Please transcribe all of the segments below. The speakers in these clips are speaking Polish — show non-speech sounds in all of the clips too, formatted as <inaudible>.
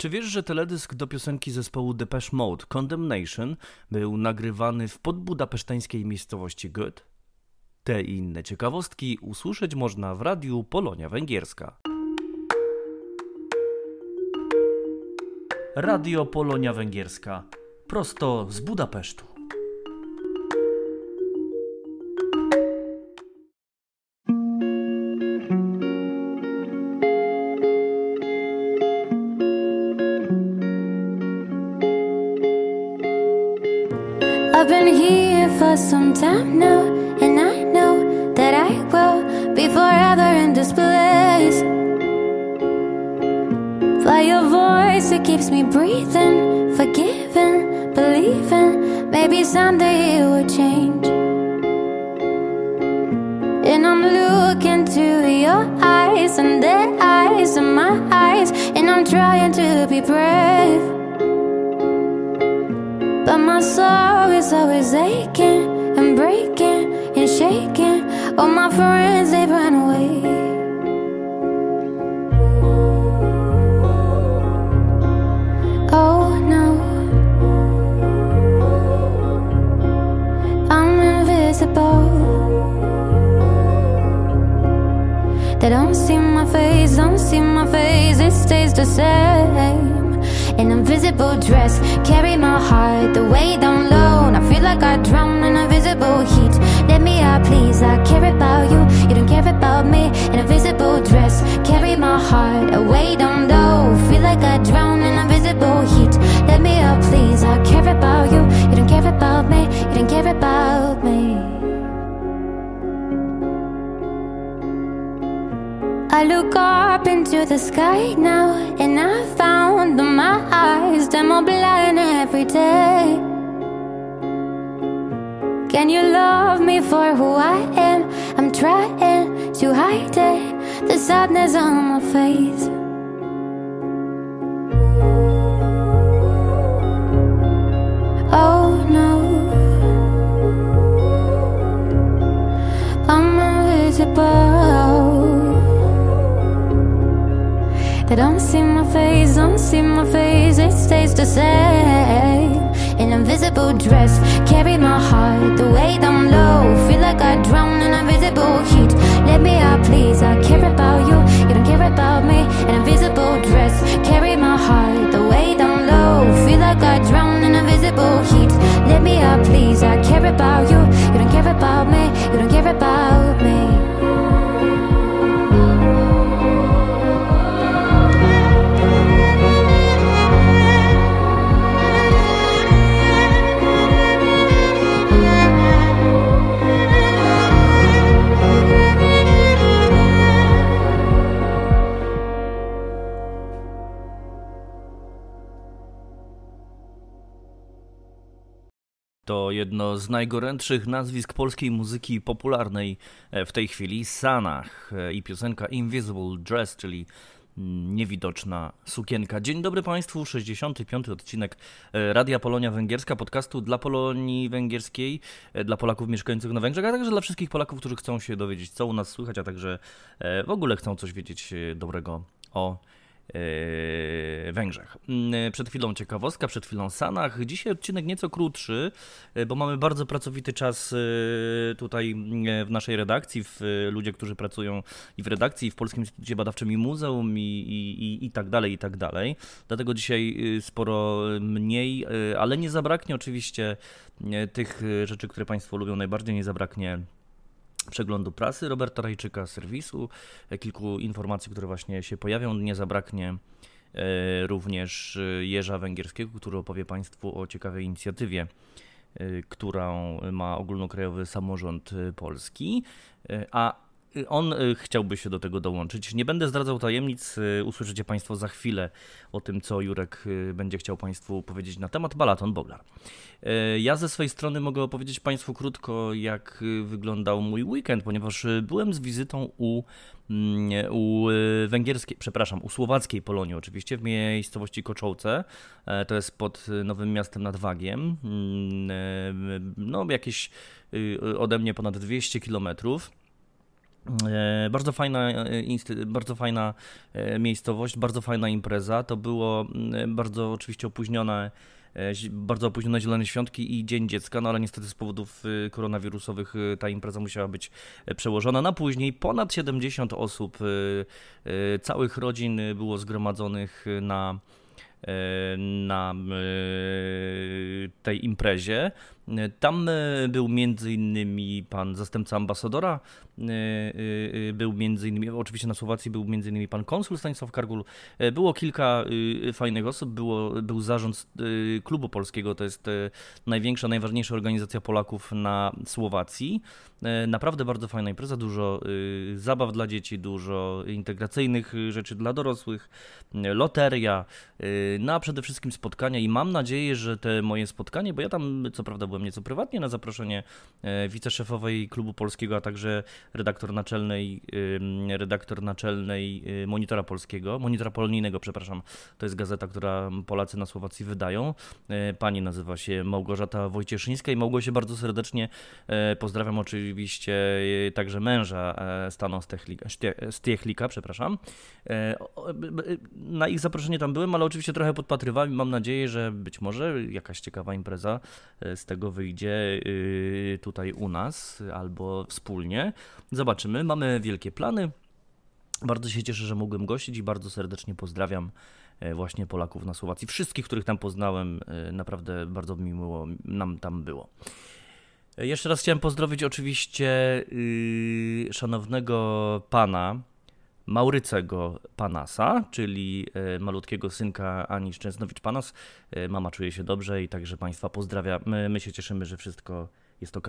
Czy wiesz, że teledysk do piosenki zespołu Depeche Mode Condemnation był nagrywany w podbudapesztańskiej miejscowości Goethe? Te i inne ciekawostki usłyszeć można w radiu Polonia Węgierska. Radio Polonia Węgierska prosto z Budapesztu. Some time now, and I know that I will be forever in this place. By your voice, it keeps me breathing, forgiving, believing. Maybe someday it will change. But my soul is always aching and breaking and shaking. All my friends, they've run away. Oh no, I'm invisible. They don't see my face, don't see my face, it stays the same. In an invisible dress, carry my heart, the weight down low. I feel like I drown in invisible heat. Let me out, please. I care about you, you don't care about me. In an invisible dress, carry my heart, a weight down low. Feel like I drown in invisible heat. Let me out, please. I care about you, you don't care about me, you don't care about me. I look up into the sky now, and I found that my eyes them are blind every day. Can you love me for who I am? I'm trying to hide it, the sadness on my face. Oh They don't see my face, don't see my face, it stays the same. An invisible dress, carry my heart, the weight I'm low. Feel like I drown in invisible heat. Let me out, please. I care about you, you don't care about me. An invisible dress, carry my heart, the weight I'm low. Feel like I drown in invisible heat. Let me out, please. I care about you, you don't care about me, you don't care about me. Jedno z najgorętszych nazwisk polskiej muzyki popularnej e, w tej chwili, Sanach e, i piosenka Invisible Dress, czyli mm, niewidoczna sukienka. Dzień dobry Państwu, 65. odcinek e, Radia Polonia Węgierska, podcastu dla Polonii Węgierskiej, dla Polaków mieszkających na Węgrzech, a także dla wszystkich Polaków, którzy chcą się dowiedzieć, co u nas słychać, a także w ogóle chcą coś wiedzieć dobrego o Węgrzech. Mm, Przed chwilą ciekawostka, przed chwilą Sanach. Dzisiaj odcinek nieco krótszy, e, bo mamy bardzo pracowity czas tutaj w naszej redakcji, w ludzie, którzy pracują i w redakcji, i w Polskim Instytucie Badawczym i Muzeum i, i, i, i tak dalej, i tak dalej. Dlatego dzisiaj sporo mniej, ale nie zabraknie oczywiście tych rzeczy, które Państwo lubią najbardziej, nie zabraknie przeglądu prasy Roberta Rajczyka serwisu, e, kilku informacji, które właśnie się pojawią. Nie zabraknie e, również e, Jerza Węgierskiego, który opowie Państwu o ciekawej inicjatywie, którą ma ogólnokrajowy samorząd polski, a on e, chciałby się do tego dołączyć. Nie będę zdradzał tajemnic, e, usłyszycie Państwo za chwilę o tym, co Jurek e, będzie chciał Państwu powiedzieć na temat Balaton Boglar. Ja ze swojej strony mogę opowiedzieć Państwu krótko, jak wyglądał mój weekend, ponieważ byłem z wizytą u, mm, u węgierskiej, przepraszam, u słowackiej Polonii oczywiście, w miejscowości Koczołce. E, To jest pod Nowym Miastem nad Wagiem. Mm, e, No, jakieś ode mnie ponad 200 kilometrów. Bardzo fajna, bardzo fajna miejscowość, bardzo fajna impreza. To było mm, bardzo oczywiście opóźnione E, bardzo opóźnione Zielone Świątki i Dzień Dziecka, no ale niestety z powodów koronawirusowych ta impreza musiała być e, przełożona na później. Ponad 70 osób, całych rodzin było zgromadzonych na na tej imprezie. Tam był między innymi pan zastępca ambasadora, był między innymi, oczywiście na Słowacji był między innymi pan konsul Stanisław Kargul. Było kilka fajnych osób, było, był zarząd klubu polskiego, to jest największa, najważniejsza organizacja Polaków na Słowacji. Naprawdę bardzo fajna impreza, dużo zabaw dla dzieci, dużo integracyjnych rzeczy dla dorosłych, loteria, no a przede wszystkim spotkania i mam nadzieję, że te moje spotkanie, bo ja tam co prawda byłem nieco prywatnie na zaproszenie e, wiceszefowej klubu polskiego, a także redaktor naczelnej, redaktor naczelnej y, Monitora Polskiego, Monitora Polonijnego, przepraszam, to jest gazeta, która Polacy na Słowacji wydają. E, pani nazywa się Małgorzata Wojcieszyńska i Małgosię bardzo serdecznie e, pozdrawiam oczywiście także męża Stano Stiechlika, przepraszam. Na ich zaproszenie tam byłem, ale oczywiście trochę podpatrywałem i mam nadzieję, że być może jakaś ciekawa impreza z tego wyjdzie y, tutaj u nas albo wspólnie. Zobaczymy. Mamy wielkie plany. Bardzo się cieszę, że mogłem gościć i bardzo serdecznie pozdrawiam e, właśnie Polaków na Słowacji. Wszystkich, których tam poznałem, e, naprawdę bardzo miło nam tam było. E, jeszcze raz chciałem pozdrowić oczywiście yy, szanownego pana, Maurycego Panasa, czyli e, malutkiego synka Ani Szczęsnowicz-Panas. E, mama czuje się dobrze i także Państwa pozdrawia. My, my się cieszymy, że wszystko jest ok.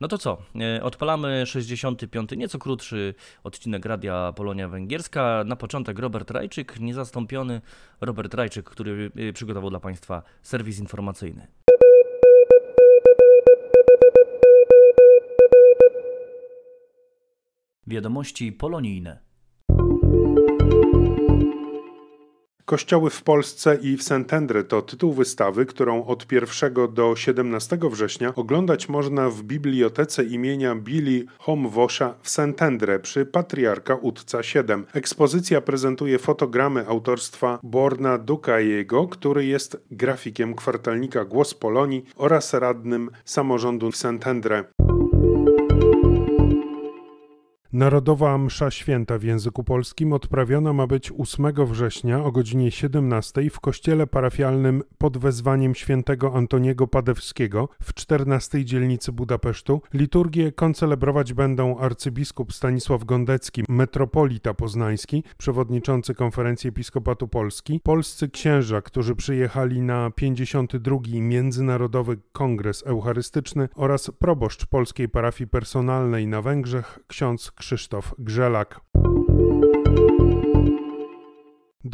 No to co? E, odpalamy 65, nieco krótszy odcinek Radia Polonia Węgierska. Na początek Robert Rajczyk, niezastąpiony Robert Rajczyk, który przygotował dla Państwa serwis informacyjny. Wiadomości polonijne. Kościoły w Polsce i w Szentendre to tytuł wystawy, którą od 1 do 17 września oglądać można w bibliotece imienia Billy Homwosza w Szentendre przy Patriarka Utca 7. Ekspozycja prezentuje fotogramy autorstwa Borna Dukajego, który jest grafikiem kwartalnika Głos Polonii oraz radnym samorządu w Szentendre. Narodowa msza święta w języku polskim odprawiona ma być 8 września o godzinie 17 w kościele parafialnym pod wezwaniem świętego Antoniego Padewskiego w 14 dzielnicy Budapesztu. Liturgię koncelebrować będą arcybiskup Stanisław Gondecki, metropolita poznański, przewodniczący Konferencji Episkopatu Polski, polscy księża, którzy przyjechali na 52. Międzynarodowy Kongres Eucharystyczny oraz proboszcz polskiej parafii personalnej na Węgrzech, ksiądz Krzysztof Grzelak.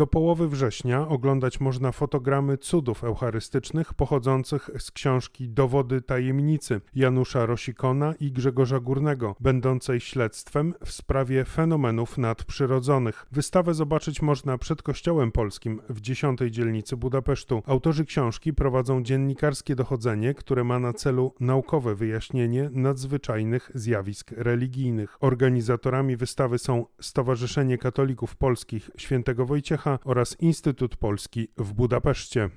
Do połowy września oglądać można fotogramy cudów eucharystycznych pochodzących z książki Dowody tajemnicy Janusza Rosikona i Grzegorza Górnego, będącej śledztwem w sprawie fenomenów nadprzyrodzonych. Wystawę zobaczyć można przed Kościołem Polskim w 10 dzielnicy Budapesztu. Autorzy książki prowadzą dziennikarskie dochodzenie, które ma na celu naukowe wyjaśnienie nadzwyczajnych zjawisk religijnych. Organizatorami wystawy są Stowarzyszenie Katolików Polskich Świętego Wojciecha oraz Instytut Polski w Budapeszcie.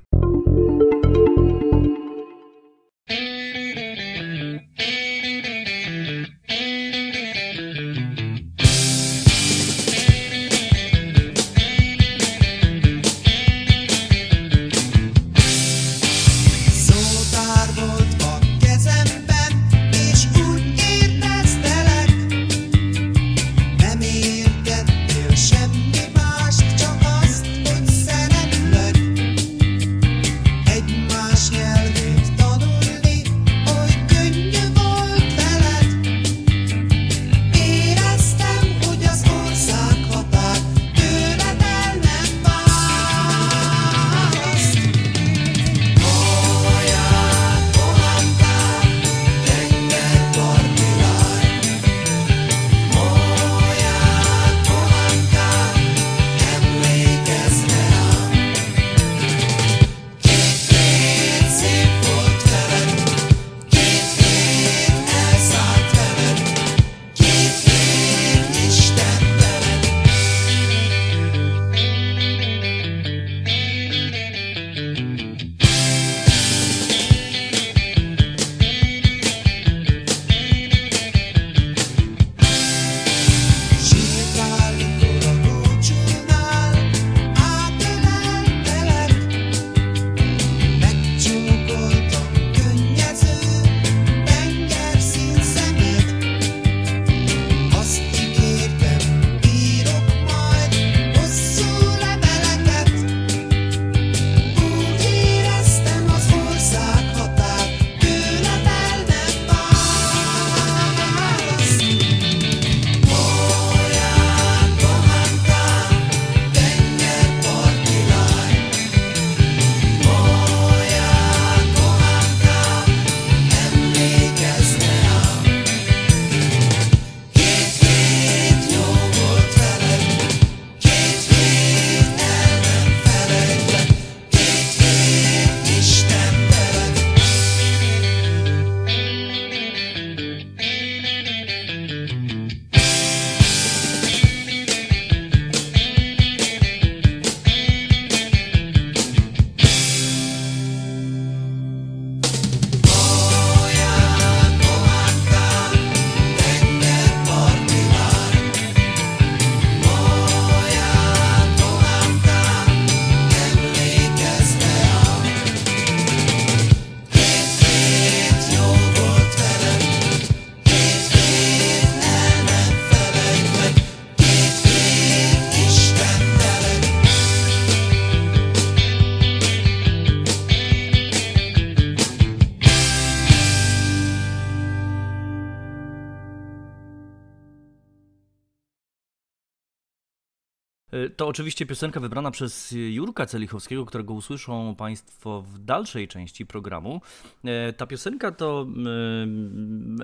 To oczywiście piosenka wybrana przez Jurka Celichowskiego, którego usłyszą Państwo w dalszej części programu. E, ta piosenka to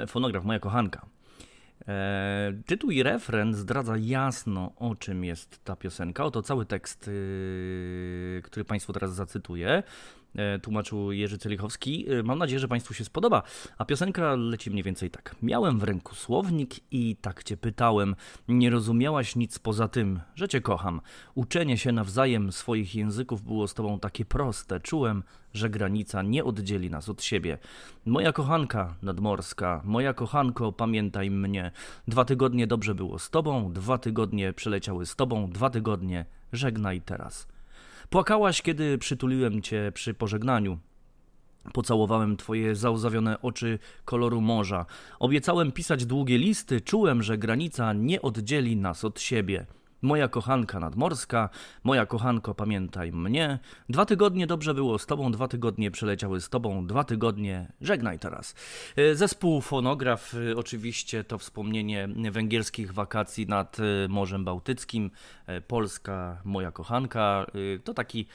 fonograf Moja Kochanka. E, tytuł i refren zdradza jasno, o czym jest ta piosenka. Oto cały tekst, który Państwu teraz zacytuję. E, tłumaczył Jerzy Celichowski. E, mam nadzieję, że Państwu się spodoba. A piosenka leci mniej więcej tak. Miałem w ręku słownik i tak Cię pytałem. Nie rozumiałaś nic poza tym, że Cię kocham. Uczenie się nawzajem swoich języków było z Tobą takie proste. Czułem, że granica nie oddzieli nas od siebie. Moja kochanka nadmorska, moja kochanko, pamiętaj mnie. Dwa tygodnie dobrze było z Tobą, dwa tygodnie przeleciały z Tobą, dwa tygodnie żegnaj teraz. Płakałaś, kiedy przytuliłem cię przy pożegnaniu. Pocałowałem twoje załzawione oczy koloru morza. Obiecałem pisać długie listy, czułem, że granica nie oddzieli nas od siebie. Moja kochanka nadmorska, moja kochanko, pamiętaj mnie. Dwa tygodnie dobrze było z tobą, dwa tygodnie przeleciały z tobą, dwa tygodnie, żegnaj teraz. E, zespół Fonograf, e, oczywiście to wspomnienie węgierskich wakacji nad e, Morzem Bałtyckim. Polska, moja kochanka. To taki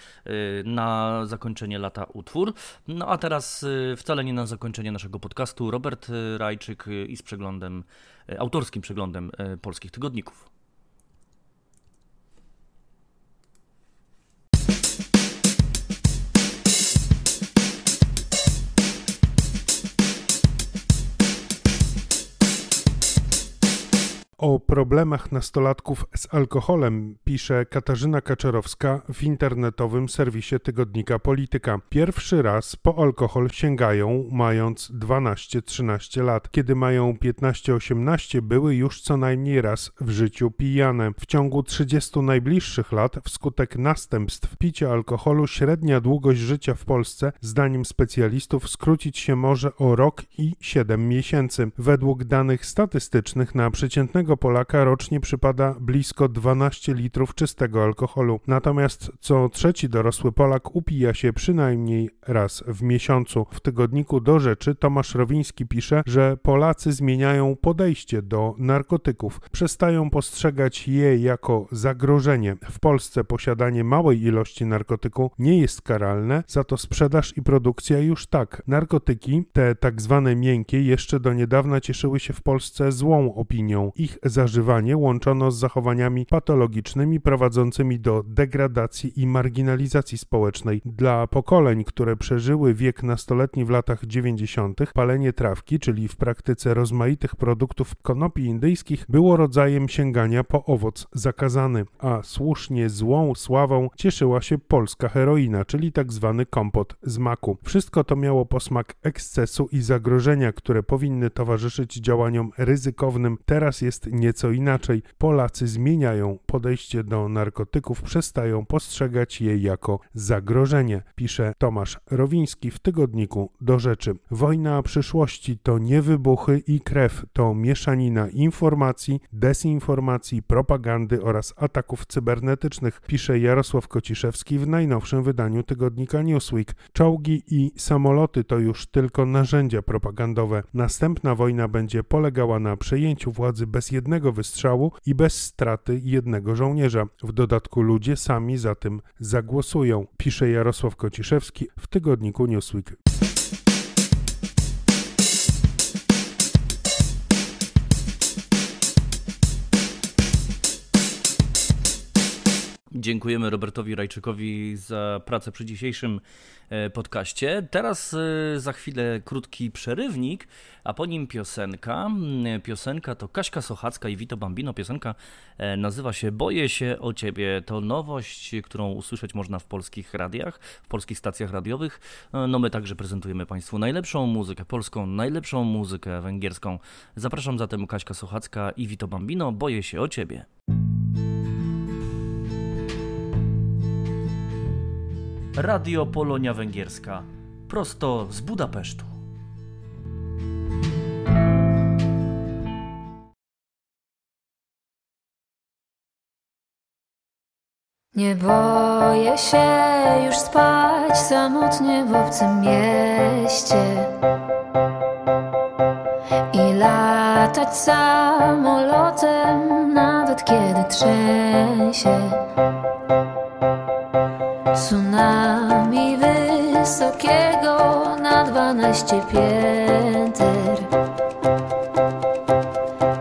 na zakończenie lata utwór. No a teraz wcale nie na zakończenie naszego podcastu. Robert Rajczyk i z przeglądem, autorskim przeglądem polskich tygodników. O problemach nastolatków z alkoholem pisze Katarzyna Kaczorowska w internetowym serwisie tygodnika Polityka. Pierwszy raz po alkohol sięgają mając 12-13 lat. Kiedy mają 15-18 były już co najmniej raz w życiu pijane. W ciągu 30 najbliższych lat wskutek następstw picia alkoholu średnia długość życia w Polsce zdaniem specjalistów skrócić się może o rok i 7 miesięcy. Według danych statystycznych na przeciętnego Polaka rocznie przypada blisko 12 litrów czystego alkoholu, natomiast co trzeci dorosły Polak upija się przynajmniej raz w miesiącu. W tygodniku do rzeczy Tomasz Rowiński pisze, że Polacy zmieniają podejście do narkotyków, przestają postrzegać je jako zagrożenie. W Polsce posiadanie małej ilości narkotyku nie jest karalne, za to sprzedaż i produkcja już tak. Narkotyki, te tak zwane miękkie, jeszcze do niedawna cieszyły się w Polsce złą opinią. Ich zażywanie łączono z zachowaniami patologicznymi prowadzącymi do degradacji i marginalizacji społecznej. Dla pokoleń, które przeżyły wiek nastoletni w latach 90., palenie trawki, czyli w praktyce rozmaitych produktów konopi indyjskich, było rodzajem sięgania po owoc zakazany, a słusznie złą sławą cieszyła się polska heroina, czyli tak zwany kompot z maku. Wszystko to miało posmak ekscesu i zagrożenia, które powinny towarzyszyć działaniom ryzykownym. Teraz jest nieco inaczej. Polacy zmieniają podejście do narkotyków, przestają postrzegać je jako zagrożenie, pisze Tomasz Rowiński w tygodniku Do Rzeczy. Wojna przyszłości to nie wybuchy i krew, to mieszanina informacji, dezinformacji, propagandy oraz ataków cybernetycznych, pisze Jarosław Kociszewski w najnowszym wydaniu tygodnika Newsweek. Czołgi i samoloty to już tylko narzędzia propagandowe. Następna wojna będzie polegała na przejęciu władzy bez jednego wystrzału i bez straty jednego żołnierza. W dodatku ludzie sami za tym zagłosują, pisze Jarosław Kociszewski w tygodniku Newsweek. Dziękujemy Robertowi Rajczykowi za pracę przy dzisiejszym e, podcaście. Teraz e, za chwilę krótki przerywnik, a po nim piosenka. Mm, piosenka to Kaśka Sochacka i Vito Bambino. Piosenka e, nazywa się Boję się o ciebie. To nowość, którą usłyszeć można w polskich radiach, w polskich stacjach radiowych. No my także prezentujemy Państwu najlepszą muzykę polską, najlepszą muzykę węgierską. Zapraszam zatem Kaśka Sochacka i Vito Bambino. Boję się o ciebie. Radio Polonia Węgierska, prosto z Budapesztu. Nie boję się już spać samotnie w obcym mieście. I latać samolotem nawet kiedy trzęsie Tsunami wysokiego na dwanaście pięter.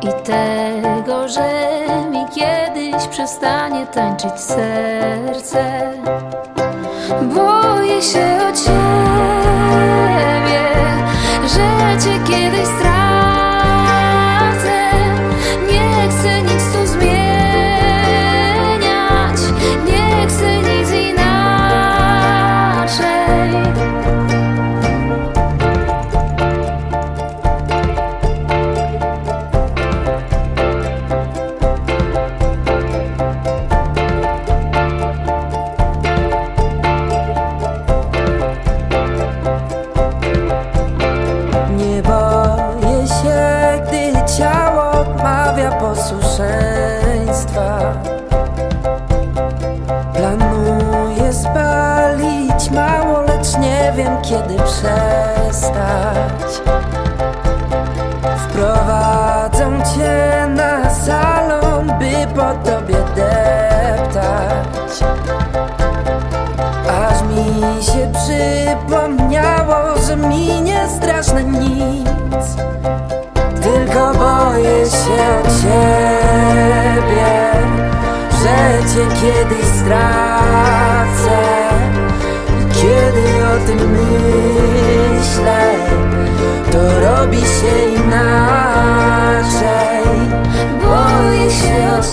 I tego, że mi kiedyś przestanie tańczyć serce. Boję się o ciebie, że cię kiedyś stracę cię kiedyś stracę. Kiedy o tym myślę To robi się inaczej. Boję się o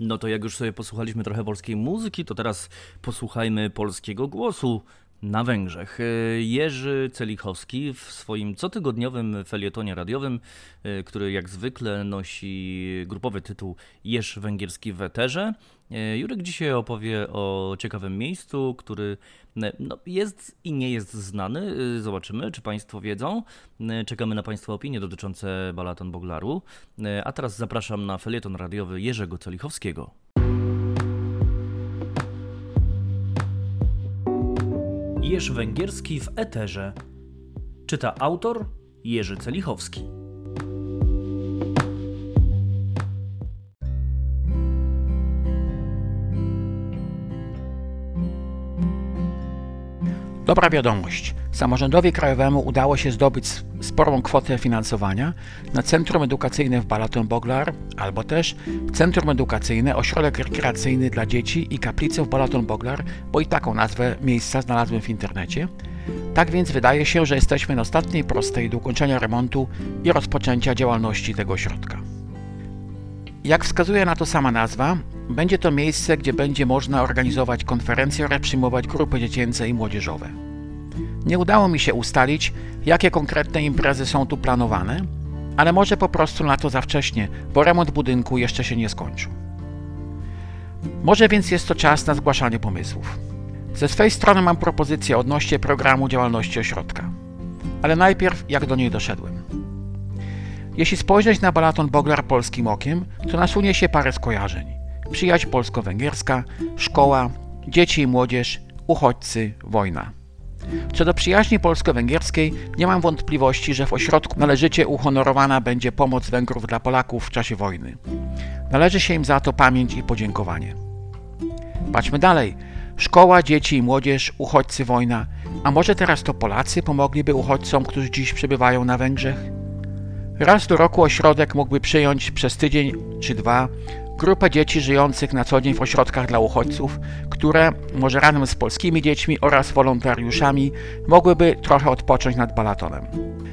No to jak już sobie posłuchaliśmy trochę polskiej muzyki, to teraz posłuchajmy polskiego głosu na Węgrzech. E, Jerzy Celichowski w swoim cotygodniowym felietonie radiowym, e, który jak zwykle nosi grupowy tytuł Jerz Węgierski w eterze, e, Jurek dzisiaj opowie o ciekawym miejscu, który no, jest i nie jest znany. Zobaczymy, czy Państwo wiedzą. Czekamy na Państwa opinie dotyczące Balaton Boglaru. A teraz zapraszam na felieton radiowy Jerzego Celichowskiego. Jerz Węgierski w eterze. Czyta autor Jerzy Celichowski. Dobra wiadomość. Samorządowi Krajowemu udało się zdobyć sporą kwotę finansowania na Centrum Edukacyjne w Balaton Boglar, albo też Centrum Edukacyjne Ośrodek Rekreacyjny dla Dzieci i Kaplicę w Balaton Boglar, bo i taką nazwę miejsca znalazłem w internecie. Tak więc wydaje się, że jesteśmy na ostatniej prostej do ukończenia remontu i rozpoczęcia działalności tego ośrodka. Jak wskazuje na to sama nazwa, będzie to miejsce, gdzie będzie można organizować konferencje oraz przyjmować grupy dziecięce i młodzieżowe. Nie udało mi się ustalić, jakie konkretne imprezy są tu planowane, ale może po prostu na to za wcześnie, bo remont budynku jeszcze się nie skończył. Może więc jest to czas na zgłaszanie pomysłów. Ze swej strony mam propozycję odnośnie programu działalności ośrodka. Ale najpierw jak do niej doszedłem. Jeśli spojrzeć na Balaton Boglar polskim okiem, to nasunie się parę skojarzeń. Przyjaźń polsko-węgierska, szkoła, dzieci i młodzież, uchodźcy, wojna. Co do przyjaźni polsko-węgierskiej, nie mam wątpliwości, że w ośrodku należycie uhonorowana będzie pomoc Węgrów dla Polaków w czasie wojny. Należy się im za to pamięć i podziękowanie. Patrzmy dalej. Szkoła, dzieci i młodzież, uchodźcy, wojna. A może teraz to Polacy pomogliby uchodźcom, którzy dziś przebywają na Węgrzech? Raz do roku ośrodek mógłby przyjąć przez tydzień czy dwa grupę dzieci żyjących na co dzień w ośrodkach dla uchodźców, które, może razem z polskimi dziećmi oraz wolontariuszami, mogłyby trochę odpocząć nad balatonem.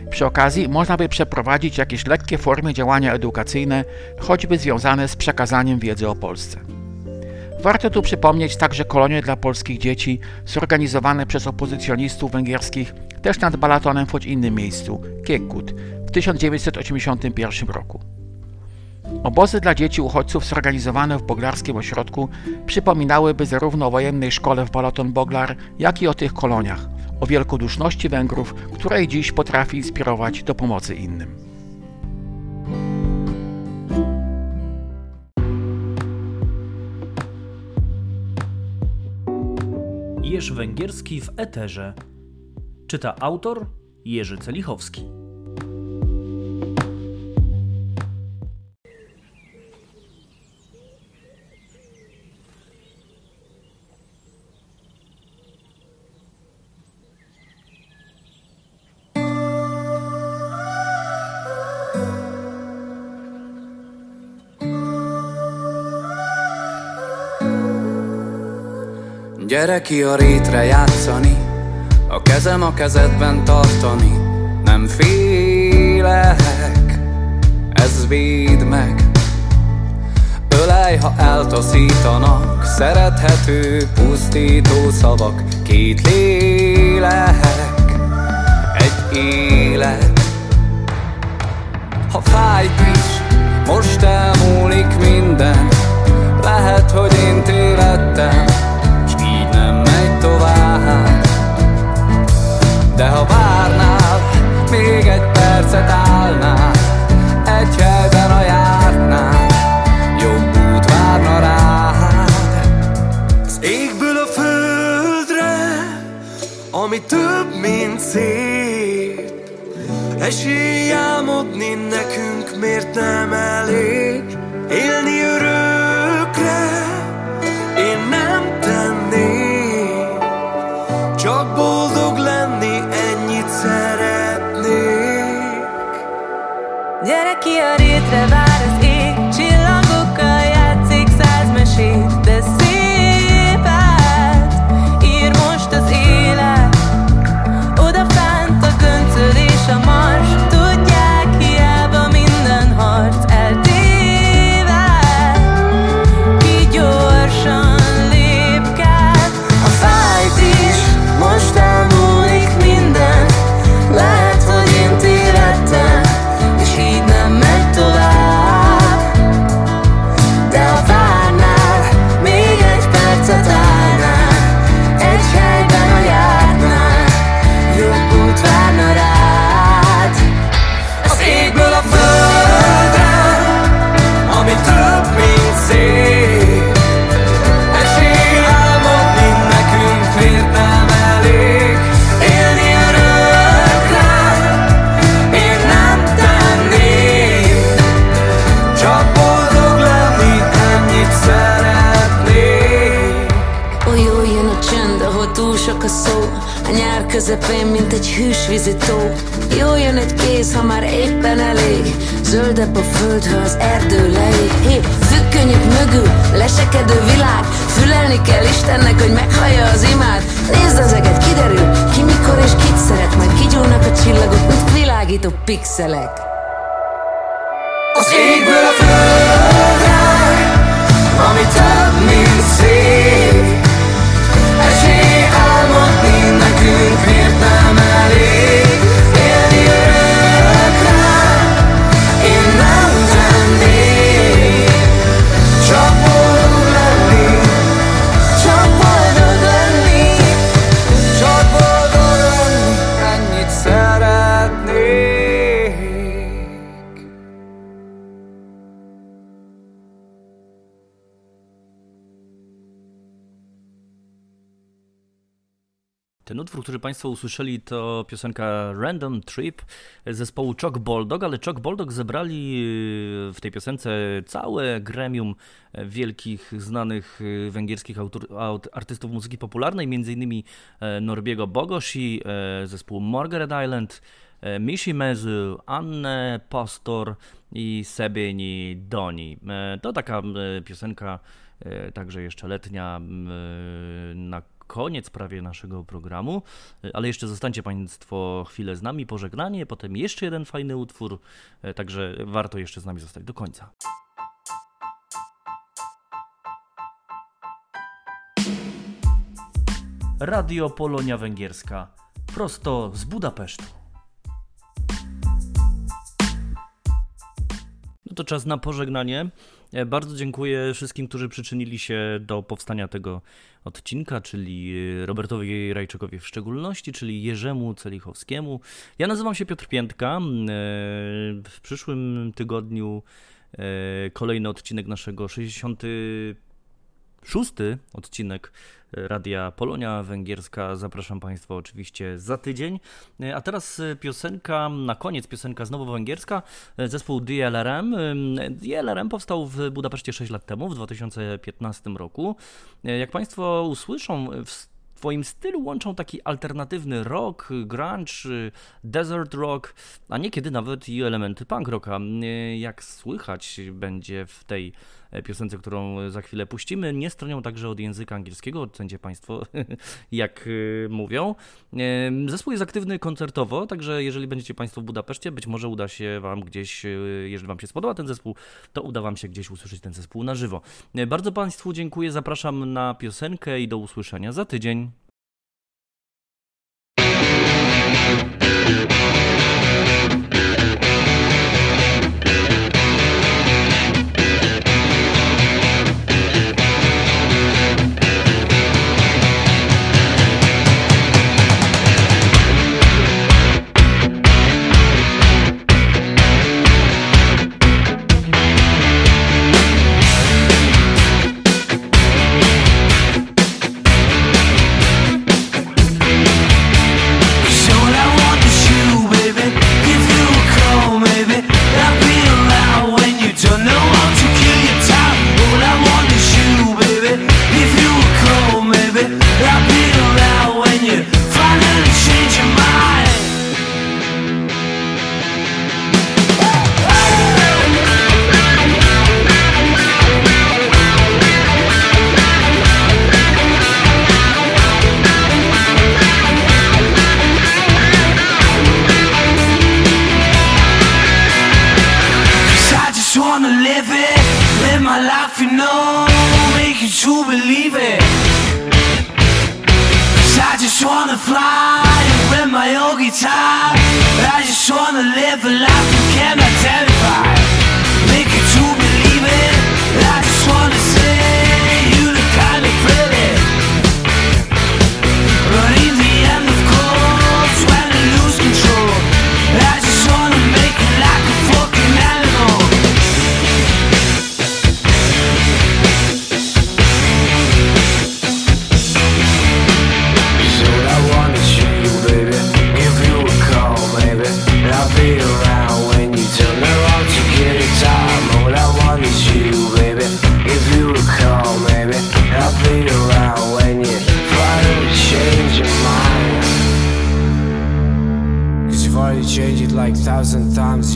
Przy okazji można by przeprowadzić jakieś lekkie formy działania edukacyjne, choćby związane z przekazaniem wiedzy o Polsce. Warto tu przypomnieć także kolonie dla polskich dzieci zorganizowane przez opozycjonistów węgierskich też nad Balatonem choć innym miejscu, Kiekut, w 1981 roku. Obozy dla dzieci uchodźców zorganizowane w boglarskim ośrodku przypominałyby zarówno o wojennej szkole w Balaton Boglar, jak i o tych koloniach, o wielkoduszności Węgrów, której dziś potrafi inspirować do pomocy innym. Jerz Węgierski w Eterze. Czyta autor Jerzy Celichowski. Gyere ki a rétre játszani, a kezem a kezedben tartani, nem félek, ez véd meg. Ölej, ha eltaszítanak, szerethető, pusztító szavak, két lélek, egy élet. Ha fájt is, most elmúlik minden, lehet, hogy én tévedtem, De ha várnál, még egy percet állnál Egy helyben a jártnál Jobb út várna rád. Az égből a földre Ami több, mint szép Esély álmodni nekünk miért nem elég Gyere ki a rétre, vár közepén, mint egy hűsvízi tó Jó jön egy kéz, ha már éppen elég. Zöldebb a föld, ha az erdő leég. Hé, függönyök mögül, lesekedő világ. Fülelni kell Istennek, hogy meghallja az imád. Nézd az eget, kiderül, ki mikor és kit szeret. Majd kigyúlnak a csillagok, mint világító pixelek. Az égből a földre, ami több, mint szép You. Ten utwór, który Państwo usłyszeli, to piosenka Random Trip zespołu Chuck Bulldog, ale Chuck Bulldog zebrali y, w tej piosence całe gremium wielkich, znanych y, węgierskich autor, artystów muzyki popularnej, m.in. e, Norbiego Bogosi, e, zespół Margaret Island, e, Mishi Mezu, Annę Pastor i Sebieni Doni. To taka piosenka także jeszcze letnia na koniec prawie naszego programu, ale jeszcze zostańcie Państwo chwilę z nami, pożegnanie, potem jeszcze jeden fajny utwór, e, także warto jeszcze z nami zostać do końca. Radio Polonia Węgierska, prosto z Budapesztu. To czas na pożegnanie. E, bardzo dziękuję wszystkim, którzy przyczynili się do powstania tego odcinka, czyli e, Robertowi Rajczekowi w szczególności, czyli Jerzemu Celichowskiemu. Ja nazywam się Piotr Piętka. E, w przyszłym tygodniu kolejny odcinek naszego 66 odcinek Radia Polonia Węgierska. Zapraszam Państwa oczywiście za tydzień. A teraz piosenka, na koniec piosenka znowu węgierska, zespół DLRM. DLRM powstał w Budapeszcie 6 lat temu, w 2015 roku. Jak Państwo usłyszą w swoim stylu łączą taki alternatywny rock, grunge, desert rock, a niekiedy nawet i elementy punk rocka. Jak słychać będzie w tej piosence, którą za chwilę puścimy, nie stronią także od języka angielskiego, ocencie Państwo, <laughs> jak y, mówią. Zespół jest aktywny koncertowo, także jeżeli będziecie Państwo w Budapeszcie, być może uda się Wam gdzieś, jeżeli Wam się spodoba ten zespół, to uda Wam się gdzieś usłyszeć ten zespół na żywo. Bardzo Państwu dziękuję, zapraszam na piosenkę i do usłyszenia za tydzień.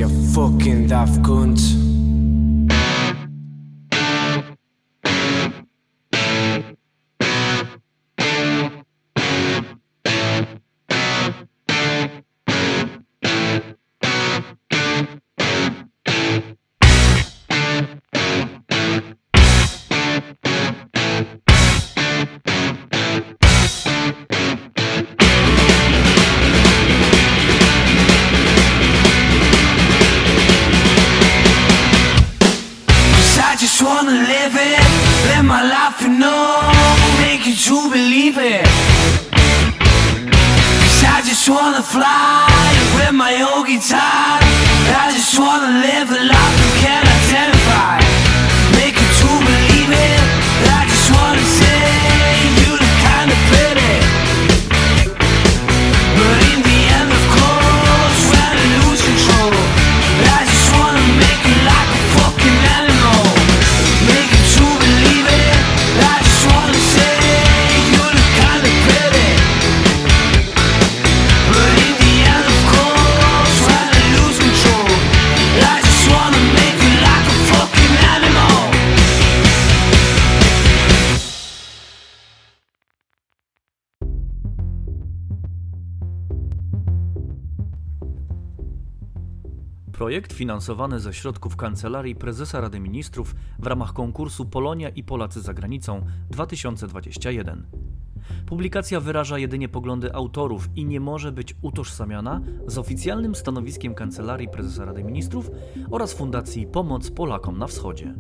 ihr fucking Daft guns. Projekt finansowany ze środków Kancelarii Prezesa Rady Ministrów w ramach konkursu Polonia i Polacy za granicą 2021. Publikacja wyraża jedynie poglądy autorów i nie może być utożsamiana z oficjalnym stanowiskiem Kancelarii Prezesa Rady Ministrów oraz Fundacji Pomoc Polakom na Wschodzie.